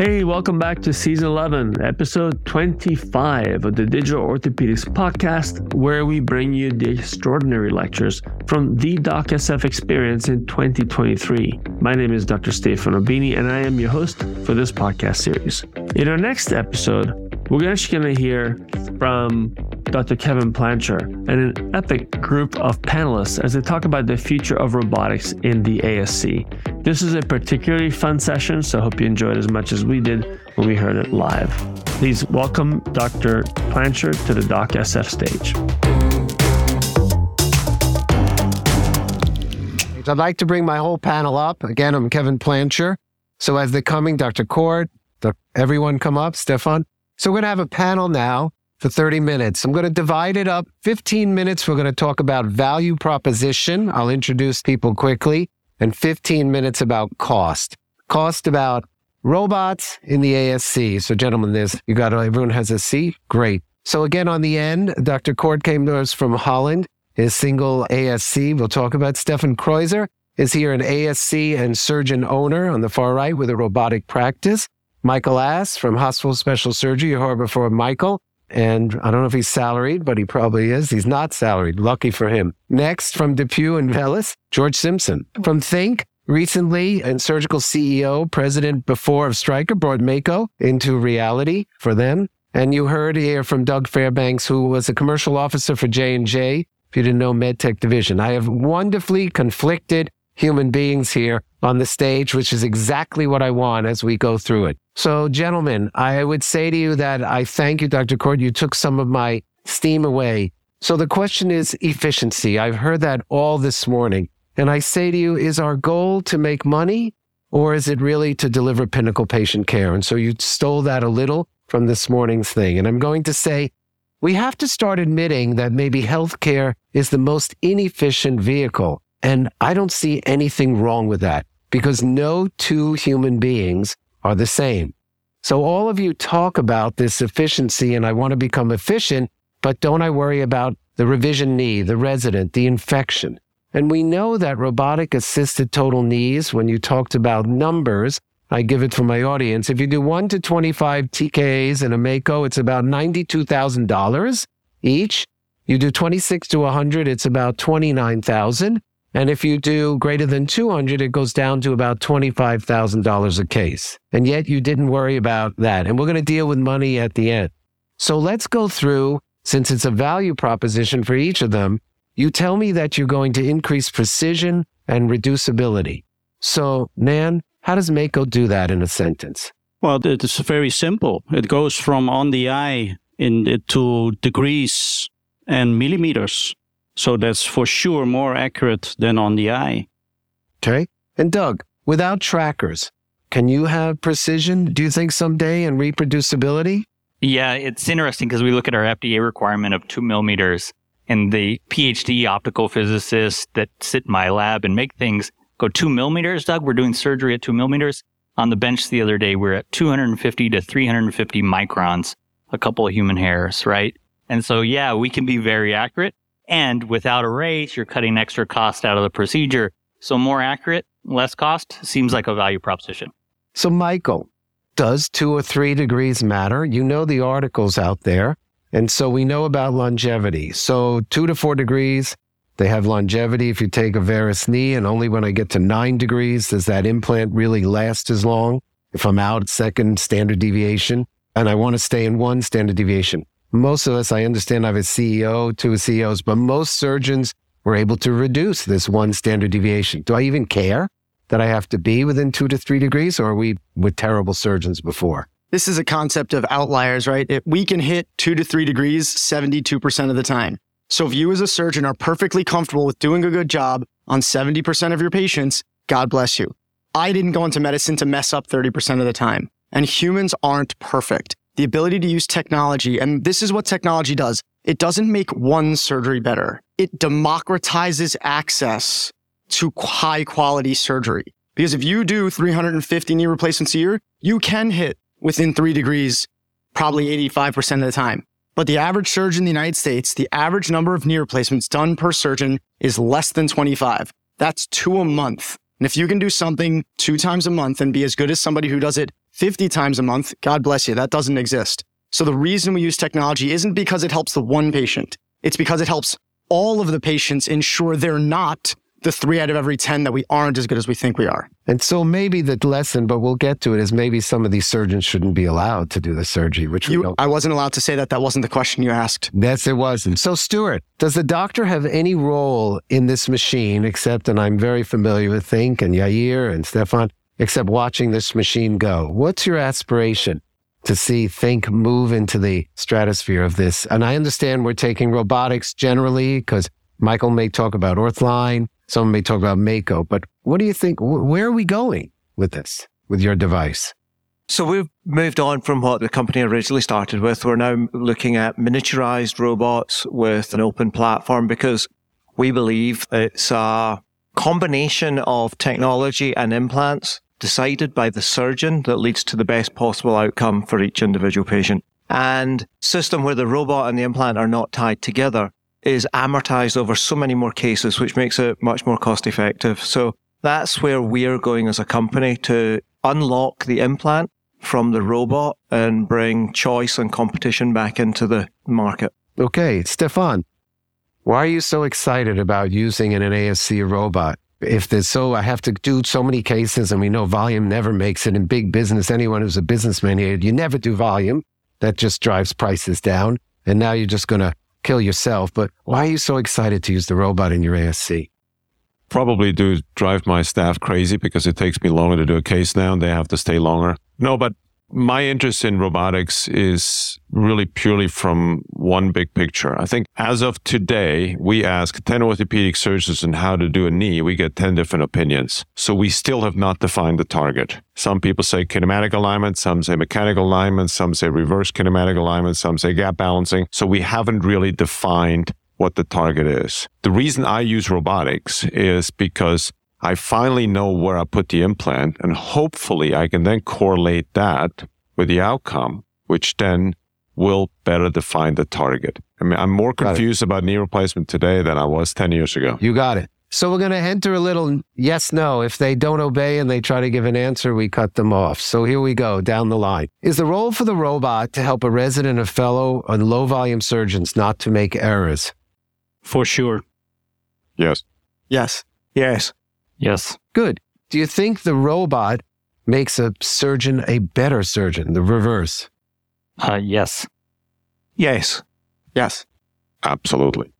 Hey, welcome back to season 11, episode 25 of the Digital Orthopedics podcast, where we bring you the extraordinary lectures from the DocSF experience in 2023. My name is Dr. Stefano Bini, and I am your host for this podcast series. In our next episode, we're actually going to hear from Dr. Kevin Plancher and an epic group of panelists as they talk about the future of robotics in the ASC. This is a particularly fun session, so I hope you enjoyed as much as we did when we heard it live. Please welcome Dr. Plancher to the DocSF stage. I'd like to bring my whole panel up. Again, I'm Kevin Plancher. So as they're coming, Dr. Kort, everyone come up, Stefan. So we're going to have a panel now for 30 minutes. I'm going to divide it up. 15 minutes, we're going to talk about value proposition. I'll introduce people quickly. And 15 minutes about cost. Cost about robots in the ASC. So, gentlemen, there's, you got, everyone has a seat? Great. So, again, on the end, Dr. Kort came to us from Holland, his single ASC. We'll talk about Stefan Kreuzer is here an ASC and surgeon owner on the far right with a robotic practice. Michael Ast from Hospital Special Surgery. You heard before Michael. And I don't know if he's salaried, but he probably is. He's not salaried. Lucky for him. Next, from DePuy and Velys, George Simpson. From Think, recently, and surgical CEO, president before of Stryker, brought Mako into reality for them. And you heard here from Doug Fairbanks, who was a commercial officer for J&J, if you didn't know MedTech division. I have wonderfully conflicted human beings here on the stage, which is exactly what I want as we go through it. So, gentlemen, I would say to you that I thank you, Dr. Kort. You took some of my steam away. So the question is efficiency. I've heard that all this morning. And I say to you, is our goal to make money or is it really to deliver pinnacle patient care? And so you stole that a little from this morning's thing. And I'm going to say, we have to start admitting that maybe healthcare is the most inefficient vehicle. And I don't see anything wrong with that because no two human beings are the same. So all of you talk about this efficiency and I want to become efficient, but don't I worry about the revision knee, the resident, the infection? And we know that robotic assisted total knees, when you talked about numbers, I give it for my audience. If you do 1 to 25 TKAs in a Mako, it's about $92,000 each. You do 26 to 100, it's about 29,000. And if you do greater than 200, it goes down to about $25,000 a case. And yet you didn't worry about that. And we're going to deal with money at the end. So let's go through, since it's a value proposition for each of them, you tell me that you're going to increase precision and reducibility. So, Nan, how does Mako do that in a sentence? Well, it's very simple. It goes from on the eye in, to degrees and millimeters. So that's for sure more accurate than on the eye. Okay. And Doug, without trackers, can you have precision, do you think someday, and reproducibility? Yeah, it's interesting because we look at our FDA requirement of two millimeters, and the PhD optical physicists that sit in my lab and make things go two millimeters. Doug, we're doing surgery at two millimeters. On the bench the other day, we're at 250 to 350 microns, a couple of human hairs, right? And so, yeah, we can be very accurate. And without a race, you're cutting extra cost out of the procedure. So more accurate, less cost seems like a value proposition. So, Michael, does two or three degrees matter? You know the articles out there. And so we know about longevity. So, two to four degrees, they have longevity if you take a varus knee. And only when I get to nine degrees does that implant really last as long. If I'm out second standard deviation and I want to stay in one standard deviation most of us, I understand I have a CEO, two CEOs, but most surgeons were able to reduce this one standard deviation. Do I even care that I have to be within two to three degrees or are we with terrible surgeons before? This is a concept of outliers, right? We can hit two to three degrees 72% of the time. So if you as a surgeon are perfectly comfortable with doing a good job on 70% of your patients, God bless you. I didn't go into medicine to mess up 30% of the time. And humans aren't perfect the ability to use technology. And this is what technology does. It doesn't make one surgery better. It democratizes access to high quality surgery. Because if you do 350 knee replacements a year, you can hit within three degrees, probably 85% of the time. But the average surgeon in the United States, the average number of knee replacements done per surgeon is less than 25. That's two a month. And if you can do something two times a month and be as good as somebody who does it 50 times a month, God bless you, that doesn't exist. So the reason we use technology isn't because it helps the one patient. It's because it helps all of the patients ensure they're not the three out of every 10 that we aren't as good as we think we are. And so maybe the lesson, but we'll get to it, is maybe some of these surgeons shouldn't be allowed to do the surgery, which we You. I wasn't allowed to say that. That wasn't the question you asked. Yes, it wasn't. So, Stuart, does the doctor have any role in this machine except, and I'm very familiar with Think and Yair and Stefan, except watching this machine go? What's your aspiration to see Think move into the stratosphere of this? And I understand we're taking robotics generally because Michael may talk about OrthAlign, someone may talk about Mako, but what do you think? Where are we going with this, with your device? So we've moved on from what the company originally started with. We're now looking at miniaturized robots with an open platform because we believe it's a combination of technology and implants decided by the surgeon that leads to the best possible outcome for each individual patient. And system where the robot and the implant are not tied together is amortized over so many more cases, which makes it much more cost effective. So that's where we're going as a company to unlock the implant from the robot and bring choice and competition back into the market. Okay, Stefan, why are you so excited about using an ASC robot? If there's so, I have to do so many cases, and we know volume never makes it in big business. Anyone who's a businessman here, you never do volume. That just drives prices down. And now you're just going to kill yourself. But why are you so excited to use the robot in your ASC? probably do drive my staff crazy because it takes me longer to do a case now and they have to stay longer. No, but my interest in robotics is really purely from one big picture. I think as of today, we ask 10 orthopedic surgeons on how to do a knee. We get 10 different opinions. So we still have not defined the target. Some people say kinematic alignment, some say mechanical alignment, some say reverse kinematic alignment, some say gap balancing. So we haven't really defined what the target is. The reason I use robotics is because I finally know where I put the implant and hopefully I can then correlate that with the outcome, which then will better define the target. I mean, I'm more confused about knee replacement today than I was 10 years ago. You got it. So we're going to enter a little yes, no. If they don't obey and they try to give an answer, we cut them off. So here we go down the line. Is the role for the robot to help a resident or fellow on low volume surgeons not to make errors? For sure. Yes. Yes. Yes. Yes. Good. Do you think the robot makes a surgeon a better surgeon? The reverse. Uh, yes. Yes. Yes. Absolutely.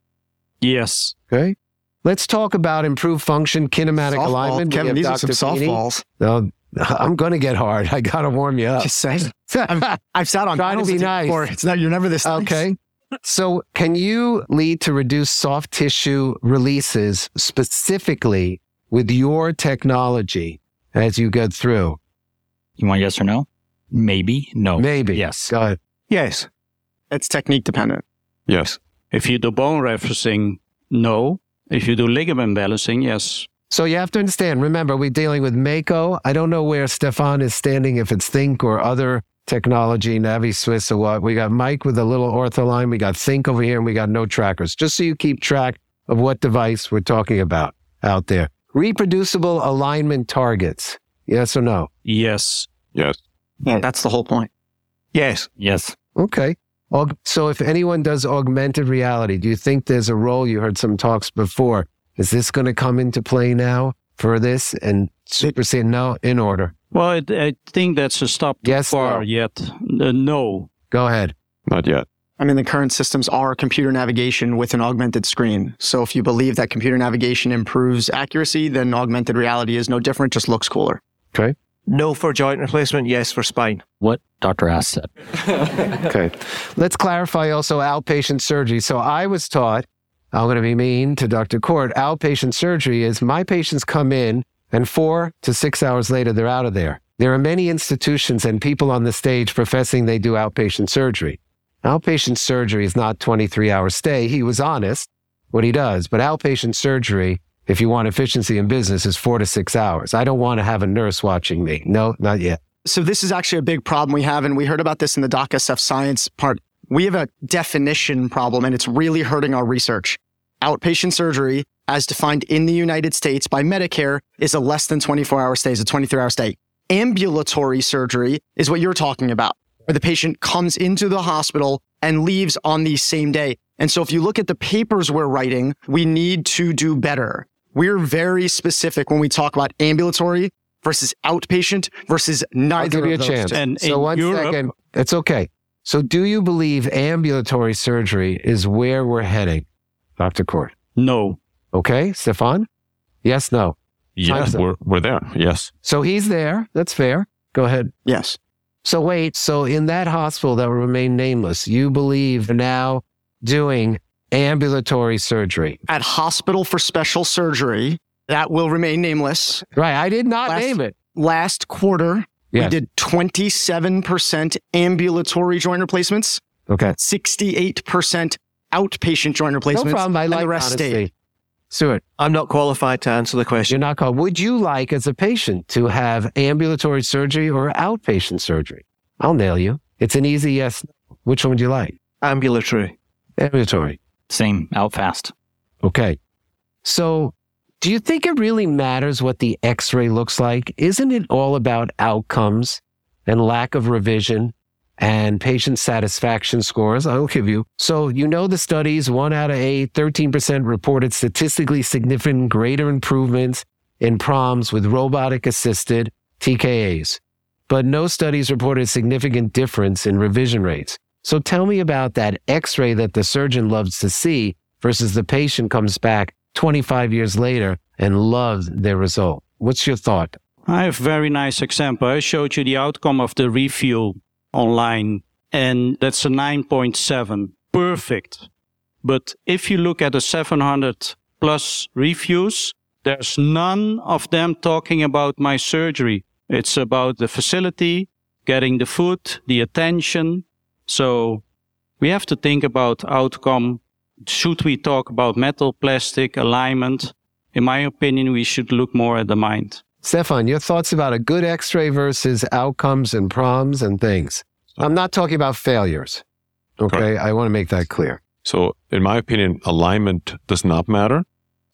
Yes. Okay. Let's talk about improved function, kinematic Softball. alignment. We Kevin, have these are some Feeney. softballs. No, I'm going to get hard. I got to warm you up. Just saying. I'm- I've sat on Trying to be nice. before. It's not, you're never this nice. Okay. So, can you lead to reduce soft tissue releases specifically with your technology as you go through? You want yes or no? Maybe. No. Maybe. Yes. Go ahead. Yes. It's technique dependent. Yes. If you do bone referencing, no. If you do ligament balancing, yes. So you have to understand, remember, we're dealing with Mako. I don't know where Stefan is standing, if it's Think or other technology, Naviswiss or what. We got Mike with a little OrthAlign. We got Think over here and we got no trackers, just so you keep track of what device we're talking about out there. Reproducible alignment targets. Yes or no? Yes. Yes. Yeah, that's the whole point. Yes. Yes. Okay. So if anyone does augmented reality, do you think there's a role? You heard some talks before. Is this going to come into play now for this? And Super say no, in order. Well, it, I think that's a stop too Yes, far no. yet. Uh, no. Go ahead. Not yet. I mean, the current systems are computer navigation with an augmented screen. So if you believe that computer navigation improves accuracy, then augmented reality is no different, just looks cooler. Okay. No for joint replacement. Yes for spine. What Dr. Ast said. Okay. Let's clarify also outpatient surgery. So I was taught, I'm going to be mean to Dr. Kort, outpatient surgery is my patients come in and four to six hours later, they're out of there. There are many institutions and people on the stage professing they do outpatient surgery. Outpatient surgery is not 23 hour stay. He was honest what he does, but outpatient surgery, if you want efficiency in business, is four to six hours. I don't want to have a nurse watching me. No, not yet. So this is actually a big problem we have, and we heard about this in the DocSF science part. We have a definition problem, and it's really hurting our research. Outpatient surgery, as defined in the United States by Medicare, is a less than 24 hour stay, is a 23 hour stay. Ambulatory surgery is what you're talking about, where the patient comes into the hospital and leaves on the same day. And so if you look at the papers we're writing, we need to do better. We're very specific when we talk about ambulatory versus outpatient versus neither I'll give you a those chance. two. And so in one Europe- second. It's okay. So do you believe ambulatory surgery is where we're heading, Dr. Kort? No. Okay, Stefan? Yes, no. Yes, we're, we're there. Yes. So he's there. That's fair. Go ahead. Yes. So wait, so in that hospital that will remain nameless, you believe they're now doing ambulatory surgery. At Hospital for Special Surgery, that will remain nameless. Right. I did not Last- name it. Last quarter, we did 27% ambulatory joint replacements, Okay. 68% outpatient joint replacements. No problem. I and like the rest honesty. stayed. Stuart, I'm not qualified to answer the question. you're not called. Would you like, as a patient, to have ambulatory surgery or outpatient surgery? I'll nail you. It's an easy yes. Which one would you like? Ambulatory. Ambulatory. Same, out fast. Okay. So, do you think it really matters what the x ray looks like? Isn't it all about outcomes and lack of revision and patient satisfaction scores? I'll give you. So, you know the studies one out of eight, 13% reported statistically significant greater improvements in PROMs with robotic assisted TKAs, but no studies reported significant difference in revision rates. So, tell me about that x ray that the surgeon loves to see versus the patient comes back 25 years later and loves their result. What's your thought? I have very nice example. I showed you the outcome of the review online, and that's a 9.7. Perfect. But if you look at the 700 plus reviews, there's none of them talking about my surgery. It's about the facility, getting the food, the attention. So we have to think about outcome. Should we talk about metal, plastic, alignment? In my opinion, we should look more at the mind. Stefan, your thoughts about a good x ray versus outcomes and proms and things. I'm not talking about failures. Okay. I want to make that clear. So, in my opinion, alignment does not matter.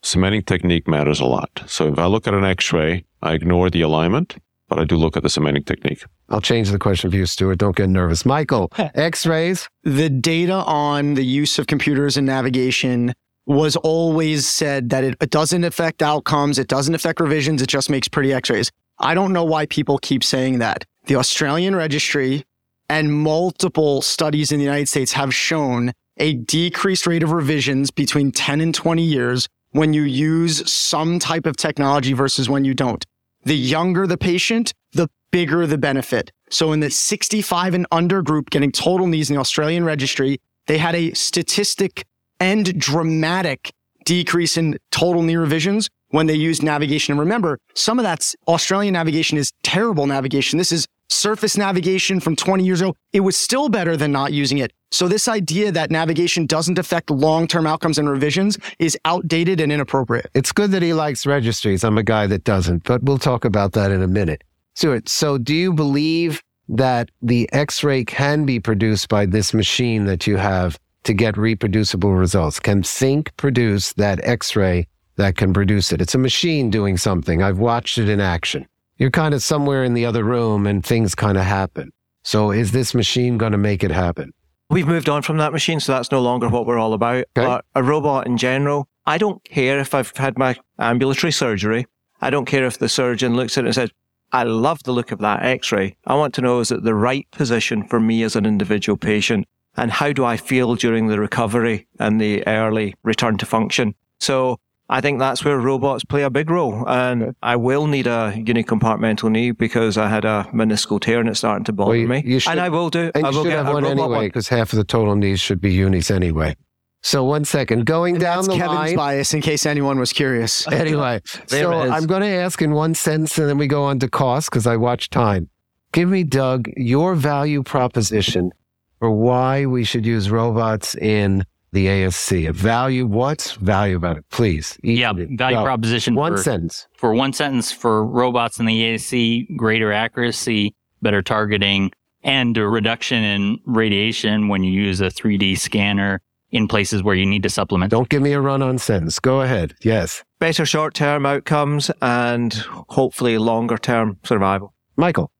Cementing technique matters a lot. So, if I look at an x ray, I ignore the alignment, but I do look at the cementing technique. I'll change the question for you, Stuart. Don't get nervous. Michael, x rays? The data on the use of computers and navigation was always said that it, it doesn't affect outcomes, it doesn't affect revisions, it just makes pretty x rays. I don't know why people keep saying that. The Australian registry and multiple studies in the United States have shown a decreased rate of revisions between 10 and 20 years when you use some type of technology versus when you don't. The younger the patient, the bigger the benefit. So in the 65 and under group getting total knees in the Australian registry, they had a statistic and dramatic decrease in total knee revisions when they used navigation. And remember, some of that's Australian navigation is terrible navigation. This is surface navigation from 20 years ago. It was still better than not using it. So this idea that navigation doesn't affect long-term outcomes and revisions is outdated and inappropriate. It's good that he likes registries. I'm a guy that doesn't, but we'll talk about that in a minute. Stuart, so do you believe that the x ray can be produced by this machine that you have to get reproducible results? Can Think produce that x ray that can produce it? It's a machine doing something. I've watched it in action. You're kind of somewhere in the other room and things kind of happen. So is this machine going to make it happen? We've moved on from that machine, so that's no longer what we're all about. Okay. But a robot in general, I don't care if I've had my ambulatory surgery. I don't care if the surgeon looks at it and says, I love the look of that x ray. I want to know is it the right position for me as an individual patient? And how do I feel during the recovery and the early return to function? So I think that's where robots play a big role. And I will need a unicompartmental knee because I had a meniscal tear and it's starting to bother Well, you- me. you should- and I will do. And I you will should get have a one robot anyway, because half of the total knees should be unis anyway. So one second, going down That's the Kevin's line. bias, in case anyone was curious. Anyway, so. I'm going to ask in one sentence and then we go on to cost because I watch time. Give me, Doug, your value proposition for why we should use robots in the ASC. A value, what's value about it? Please. each Yeah, of value Go. proposition One for, sentence. for one sentence for robots in the ASC, greater accuracy, better targeting, and a reduction in radiation when you use a 3D scanner in places where you need to supplement. Don't give me a run on sentence. Go ahead. Yes. better short term outcomes and hopefully longer term survival. Michael.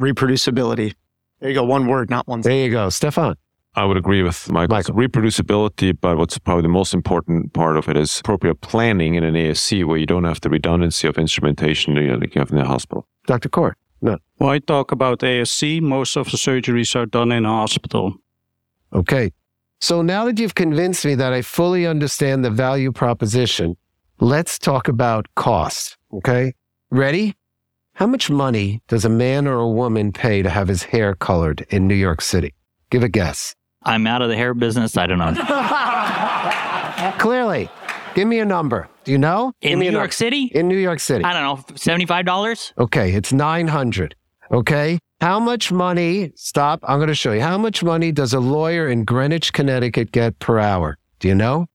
Reproducibility. There you go. One word, not one. There you go. Stefan. I would agree with Michael. Michael. Reproducibility, but what's probably the most important part of it is appropriate planning in an ASC where you don't have the redundancy of instrumentation you know, like you have in the hospital. Dr. Kort. No. i talk about ASC? Most of the surgeries are done in a hospital. Okay. So now that you've convinced me that I fully understand the value proposition, let's talk about cost. Okay. Ready? How much money does a man or a woman pay to have his hair colored in New York City? Give a guess. I'm out of the hair business. I don't know. Clearly. Give me a number. Do you know? In New York number. City? In New York City. I don't know, $75? Okay, it's 900. Okay? How much money, stop, I'm going to show you. How much money does a lawyer in Greenwich, Connecticut get per hour? Do you know?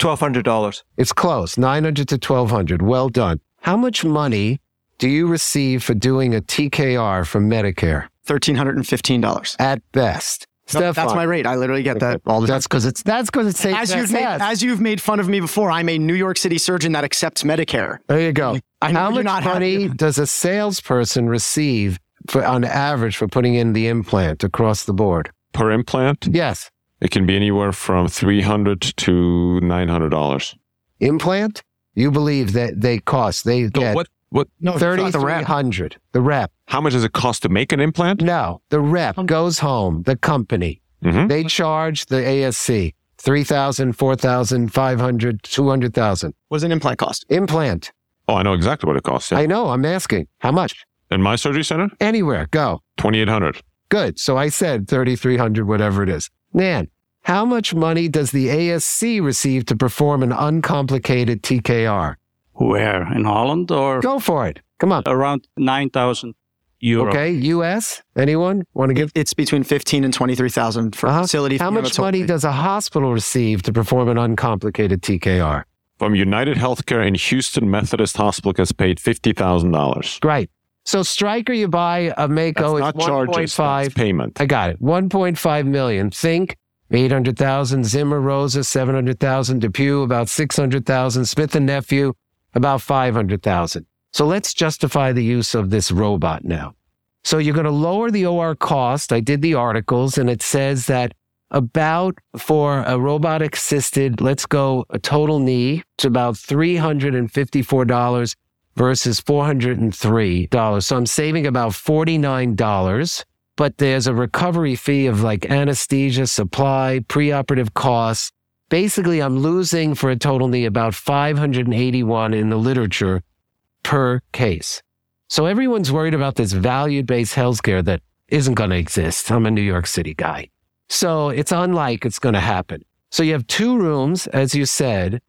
$1,200. It's close, 900 to 1200. Well done. How much money do you receive for doing a TKR from Medicare? $1,315. At best. No, that's my rate. I literally get that all the time. That's because it's that's because it's safe. As you've, made, as you've made fun of me before, I'm a New York City surgeon that accepts Medicare. there you go. I know How you're much not money happy. does a salesperson receive for on average for putting in the implant across the board? Per implant, Yes. it can be anywhere from 300 to $900. Implant? You believe that they cost, they So get what, what, No, it's not the rep. 3,300. The rep. how much does it cost to make an implant? No, the rep goes home, the company. Mhm. They charge the ASC 3,000, 4,000, 500, 200,000. Was an implant cost. Implant. Oh, I know exactly what it costs. yeah. I know, I'm asking. How much? In my surgery center, Anywhere, go. 2800 Good. So I said 3,300, whatever it is. Nan, how much money does the ASC receive to perform an uncomplicated TKR? Where? In Holland or Go for it. Come on. around 9,000 euro? Okay, US? Anyone want to give? It's between 15 and 23,000 for Uh-huh. facility. How much money only. does a hospital receive to perform an uncomplicated TKR? from United Healthcare in Houston Methodist Hospital gets paid $50,000. Great. So Stryker, you buy a Mako, That's it's not charges, 1.5. that's payment. I got it. 1.5 million. Think 800,000. Zimmer Rosa, 700,000. DePuy, about 600,000. Smith and Nephew, about 500,000. So let's justify the use of this robot now. So you're going to lower the OR cost. I did the articles and it says that about for a robot assisted, let's go a total knee to about $354 versus $403. So I'm saving about $49, but there's a recovery fee of like anesthesia, supply, preoperative costs. Basically, I'm losing for a total knee about 581 in the literature per case. So everyone's worried about this value-based healthcare that isn't going to exist. I'm a New York City guy. So it's unlike it's going to happen. So you have two rooms, as you said.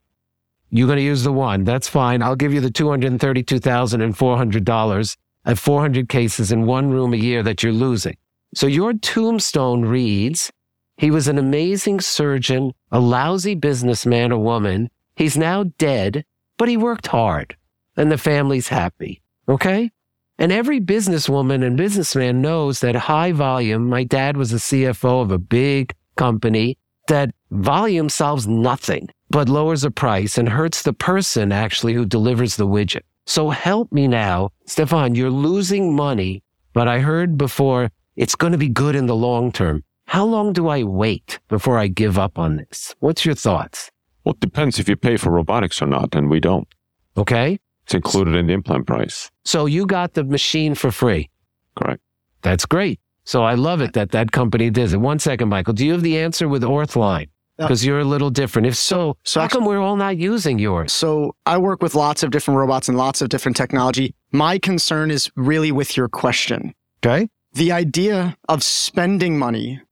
You're going to use the one. That's fine. I'll give you the $232,400 at 400 cases in one room a year that you're losing. So your tombstone reads, he was an amazing surgeon, a lousy businessman or woman. He's now dead, but he worked hard and the family's happy. Okay? And every businesswoman and businessman knows that high volume, my dad was a CFO of a big company, that volume solves nothing but lowers the price and hurts the person actually who delivers the widget. So help me now. Stefan, you're losing money, but I heard before it's going to be good in the long term. How long do I wait before I give up on this? What's your thoughts? Well, it depends if you pay for robotics or not, and we don't. Okay. It's included in the implant price. So you got the machine for free. Correct. That's great. So I love it that that company does it. One second, Michael. Do you have the answer with OrthAlign? Because you're a little different. If so, so how come we're all not using yours? So I work with lots of different robots and lots of different technology. My concern is really with your question. Okay. The idea of spending money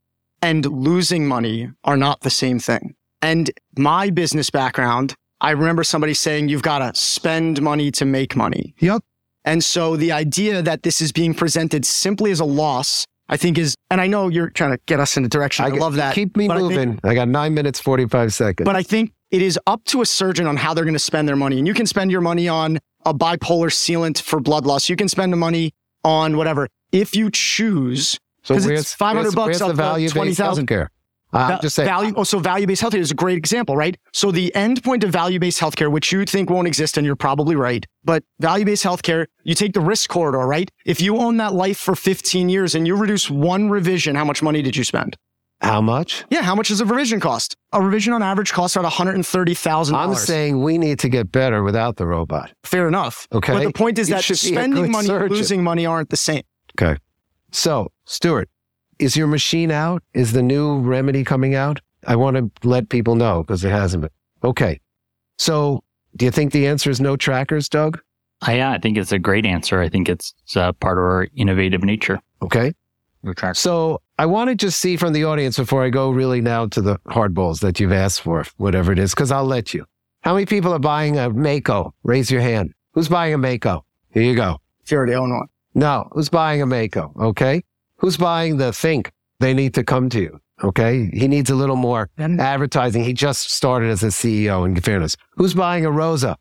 and losing money are not the same thing. And my business background, I remember somebody saying you've got to spend money to make money. Yep. And so the idea that this is being presented simply as a loss, I think is, and I know you're trying to get us in a direction. I, get- love that. Keep me but I think- moving. I, got nine minutes, 45 seconds. but I think it is up to a surgeon on how they're going to spend their money. And you can spend your money on a bipolar sealant for blood loss. You can spend the money on whatever. If you choose, so it's where's, 500 where's- bucks where's up the value 20,000. healthcare? I'm just saying. value. Oh, so value-based healthcare is a great example, right? So the end point of value-based healthcare, which you think won't exist, and you're probably right, but value-based healthcare, you take the risk corridor, right? If you own that life for 15 years and you reduce one revision, how much money did you spend? How much? Yeah, how much does a revision cost? A revision on average costs about $130,000. I'm saying we need to get better without the robot. fair enough. Okay. But the point is You that should be a spending money and surgeon. losing money aren't the same. Okay. So, Stuart, is your machine out? Is the new remedy coming out? I want to let people know because it hasn't been. Okay. So, do you think the answer is no trackers, Doug? I, yeah, I think it's a great answer. I think it's, it's uh, part of our innovative nature. Okay. Retract. So, I want to just see from the audience before I go really now to the hardballs that you've asked for, whatever it is, because I'll let you. How many people are buying a Mako? Raise your hand. Who's buying a Mako? Here you go. If you already own one. No, who's buying a Mako? Okay. Who's buying the Think? They need to come to you. Okay. He needs a little more advertising. He just started as a CEO in fairness. Who's buying a Rosa?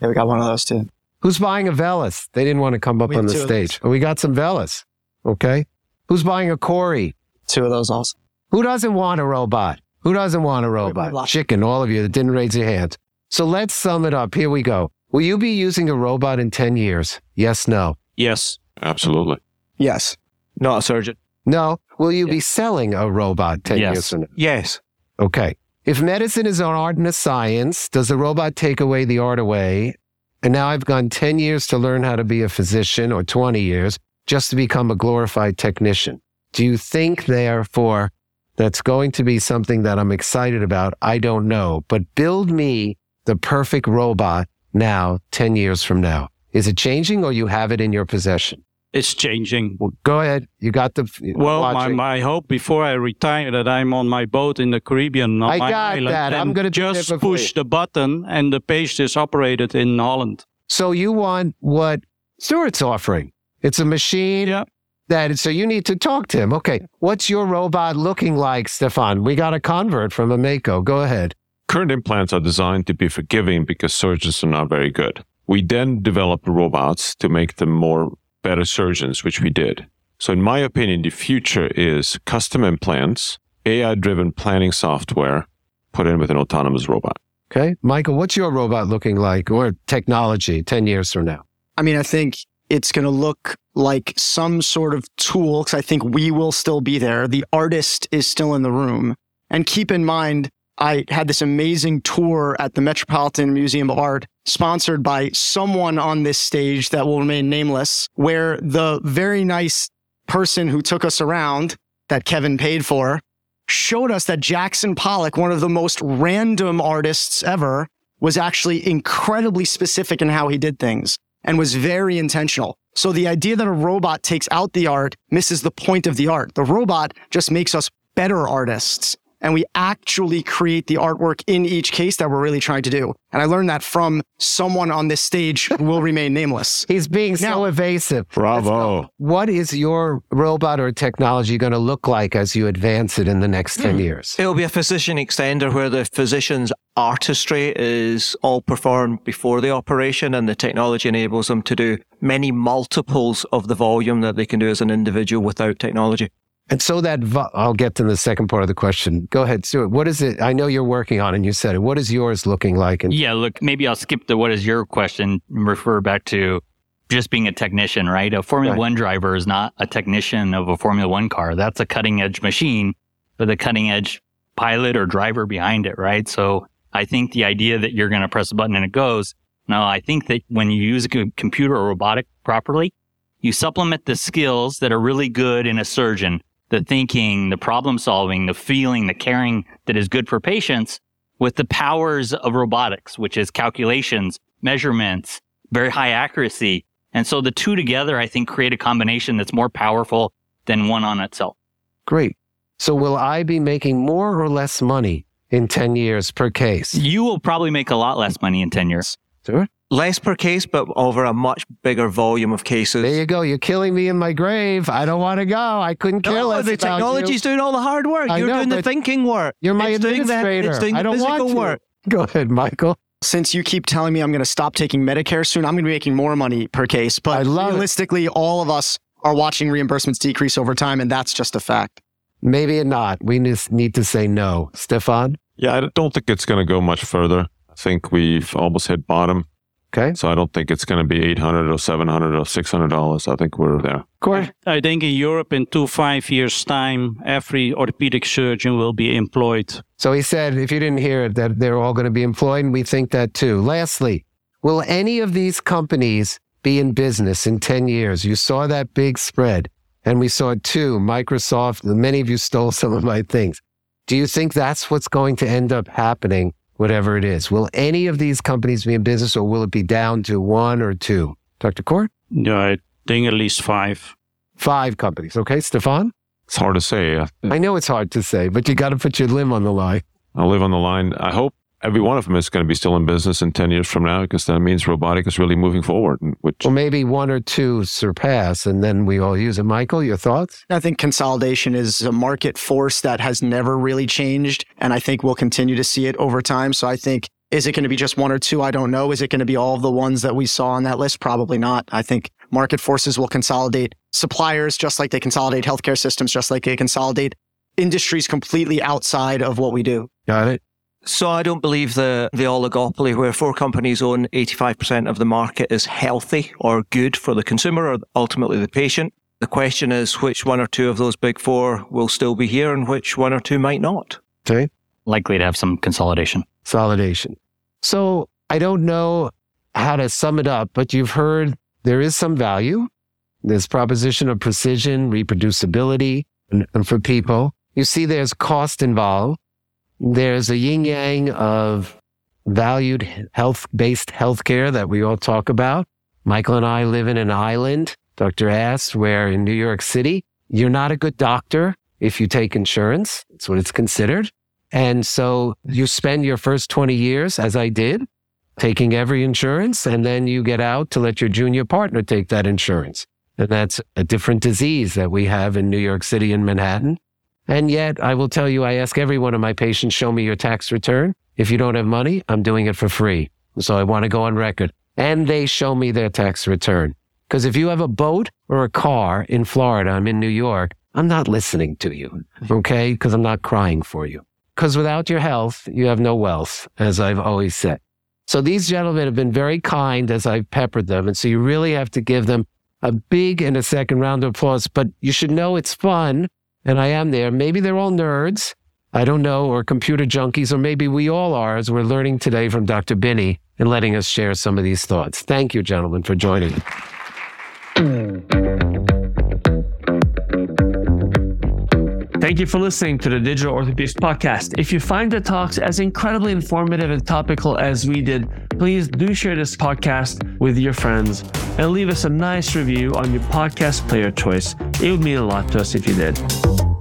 Yeah, we got one of those too. Who's buying a Velys? They didn't want to come up We on the stage. We got some Velys. Okay. Who's buying a CORI? Two of those also. Who doesn't want a robot? Who doesn't want a robot? Chicken, all of you that didn't raise your hands. So let's sum it up. Here we go. Will you be using a robot in 10 years? Yes, no. Yes. Absolutely. Yes. Not a surgeon. No. Will you be selling a robot 10 Yes. years from now? Yes. Okay. If medicine is an art and a science, does the robot take away the art away? And now I've gone 10 years to learn how to be a physician or 20 years just to become a glorified technician. Do you think, therefore, that's going to be something that I'm excited about? I don't know. But build me the perfect robot now, 10 years from now. Is it changing or you have it in your possession? It's changing. Well, go ahead. You got the. Well, my, watching. my hope before I retire that I'm on my boat in the Caribbean. on I my got island, that. I'm gonna just push the button and the patient is operated in Holland. So you want what Stuart's offering? It's a machine Yeah. that. So you need to talk to him. Okay, what's your robot looking like, Stefan? We got a convert from a Mako. Go ahead. Current implants are designed to be forgiving because surgeons are not very good. We then developed robots to make them more better surgeons, which we did. So in my opinion, the future is custom implants, AI driven planning software put in with an autonomous robot. Okay, Michael, what's your robot looking like, or technology ten years from now? I mean, I think it's going to look like some sort of tool because I think we will still be there. The artist is still in the room. And keep in mind, I had this amazing tour at the Metropolitan Museum of Art, sponsored by someone on this stage that will remain nameless, where the very nice person who took us around that Kevin paid for showed us that Jackson Pollock, one of the most random artists ever, was actually incredibly specific in how he did things and was very intentional. So the idea that a robot takes out the art misses the point of the art. The robot just makes us better artists. And we actually create the artwork in each case that we're really trying to do. And I learned that from someone on this stage who will remain nameless. He's being so Now- evasive. Bravo. What is your robot or technology going to look like as you advance it in the next Hmm. 10 years? It'll be a physician extender where the physician's artistry is all performed before the operation and the technology enables them to do many multiples of the volume that they can do as an individual without technology. And so that, vo- I'll get to the second part of the question. Go ahead, Stuart. What is it? I know you're working on it and you said it. What is yours looking like? And Yeah, look, maybe I'll skip the what is your question and refer back to just being a technician, right? A Formula Right. One driver is not a technician of a Formula One car. That's a cutting edge machine with a cutting edge pilot or driver behind it, right? So I think the idea that you're going to press a button and it goes. No, I think that when you use a computer or robotic properly, you supplement the skills that are really good in a surgeon, the thinking, the problem solving, the feeling, the caring that is good for patients with the powers of robotics, which is calculations, measurements, very high accuracy. And so the two together, I think, create a combination that's more powerful than one on itself. great. So will I be making more or less money in 10 years per case? You will probably make a lot less money in 10 years. Stuart? Less per case, but over a much bigger volume of cases. There you go. You're killing me in my grave. I don't want to go. I couldn't care No, less the about technology's you. doing all the hard work. I You're know, doing the thinking work. You're my It's doing the- it's doing the I don't want physical to. work. Go ahead, Michael. Since you keep telling me I'm going to stop taking Medicare soon, I'm going to be making more money per case. But I love it. realistically, all of us are watching reimbursements decrease over time, and that's just a fact. Maybe not. We just need to say no. Stefan? Yeah, I don't think it's going to go much further. I think we've almost hit bottom. Okay. So I don't think it's going to be 800 or 700 or 600 dollars. I think we're there. Corey? I think in Europe, in two, five years' time, every orthopedic surgeon will be employed. So he said, if you didn't hear it, that they're all going to be employed, and we think that too. Lastly, will any of these companies be in business in 10 years? You saw that big spread, and we saw two Microsoft, many of you stole some of my things. Do you think that's what's going to end up happening, whatever it is? Will any of these companies be in business, or will it be down to one or two? Dr. Kort? Yeah, I think at least five. Five companies. Okay, Stefan? It's hard to say. I, I know it's hard to say, but you got to put your limb on the line. I'll live on the line. I hope every one of them is going to be still in business in 10 years from now because that means robotic is really moving forward. Which Well, maybe one or two surpass, and then we all use it. Michael, your thoughts? I think consolidation is a market force that has never really changed. And I think we'll continue to see it over time. So I think, is it going to be just one or two? I don't know. Is it going to be all of the ones that we saw on that list? Probably not. I think market forces will consolidate suppliers just like they consolidate healthcare systems, just like they consolidate industries completely outside of what we do. Got it? So I don't believe the, the oligopoly where four companies own 85% of the market is healthy or good for the consumer or ultimately the patient. The question is which one or two of those big four will still be here and which one or two might not. Okay. Likely to have some consolidation. Consolidation. So I don't know how to sum it up, but you've heard there is some value. This proposition of precision, reproducibility, and, and for people. You see there's cost involved. There's a yin yang of valued health based healthcare that we all talk about. Michael and I live in an island, Dr. Ast, where in New York City, you're not a good doctor if you take insurance. That's what it's considered. And so you spend your first 20 years, as I did, taking every insurance, and then you get out to let your junior partner take that insurance. And that's a different disease that we have in New York City and Manhattan. And yet, I will tell you, I ask every one of my patients, show me your tax return. If you don't have money, I'm doing it for free. So I want to go on record. And they show me their tax return. Because if you have a boat or a car in Florida, I'm in New York, I'm not listening to you. Okay. Because I'm not crying for you. Because without your health, you have no wealth, as I've always said. So these gentlemen have been very kind as I've peppered them. And so you really have to give them a big and a second round of applause. But you should know it's fun. And I am there. Maybe they're all nerds. I don't know, or computer junkies, or maybe we all are as we're learning today from Dr. Bini and letting us share some of these thoughts. Thank you, gentlemen, for joining. Thank you for listening to the Digital Orthopedics Podcast. If you find the talks as incredibly informative and topical as we did, please do share this podcast with your friends and leave us a nice review on your podcast player choice. It would mean a lot to us if you did.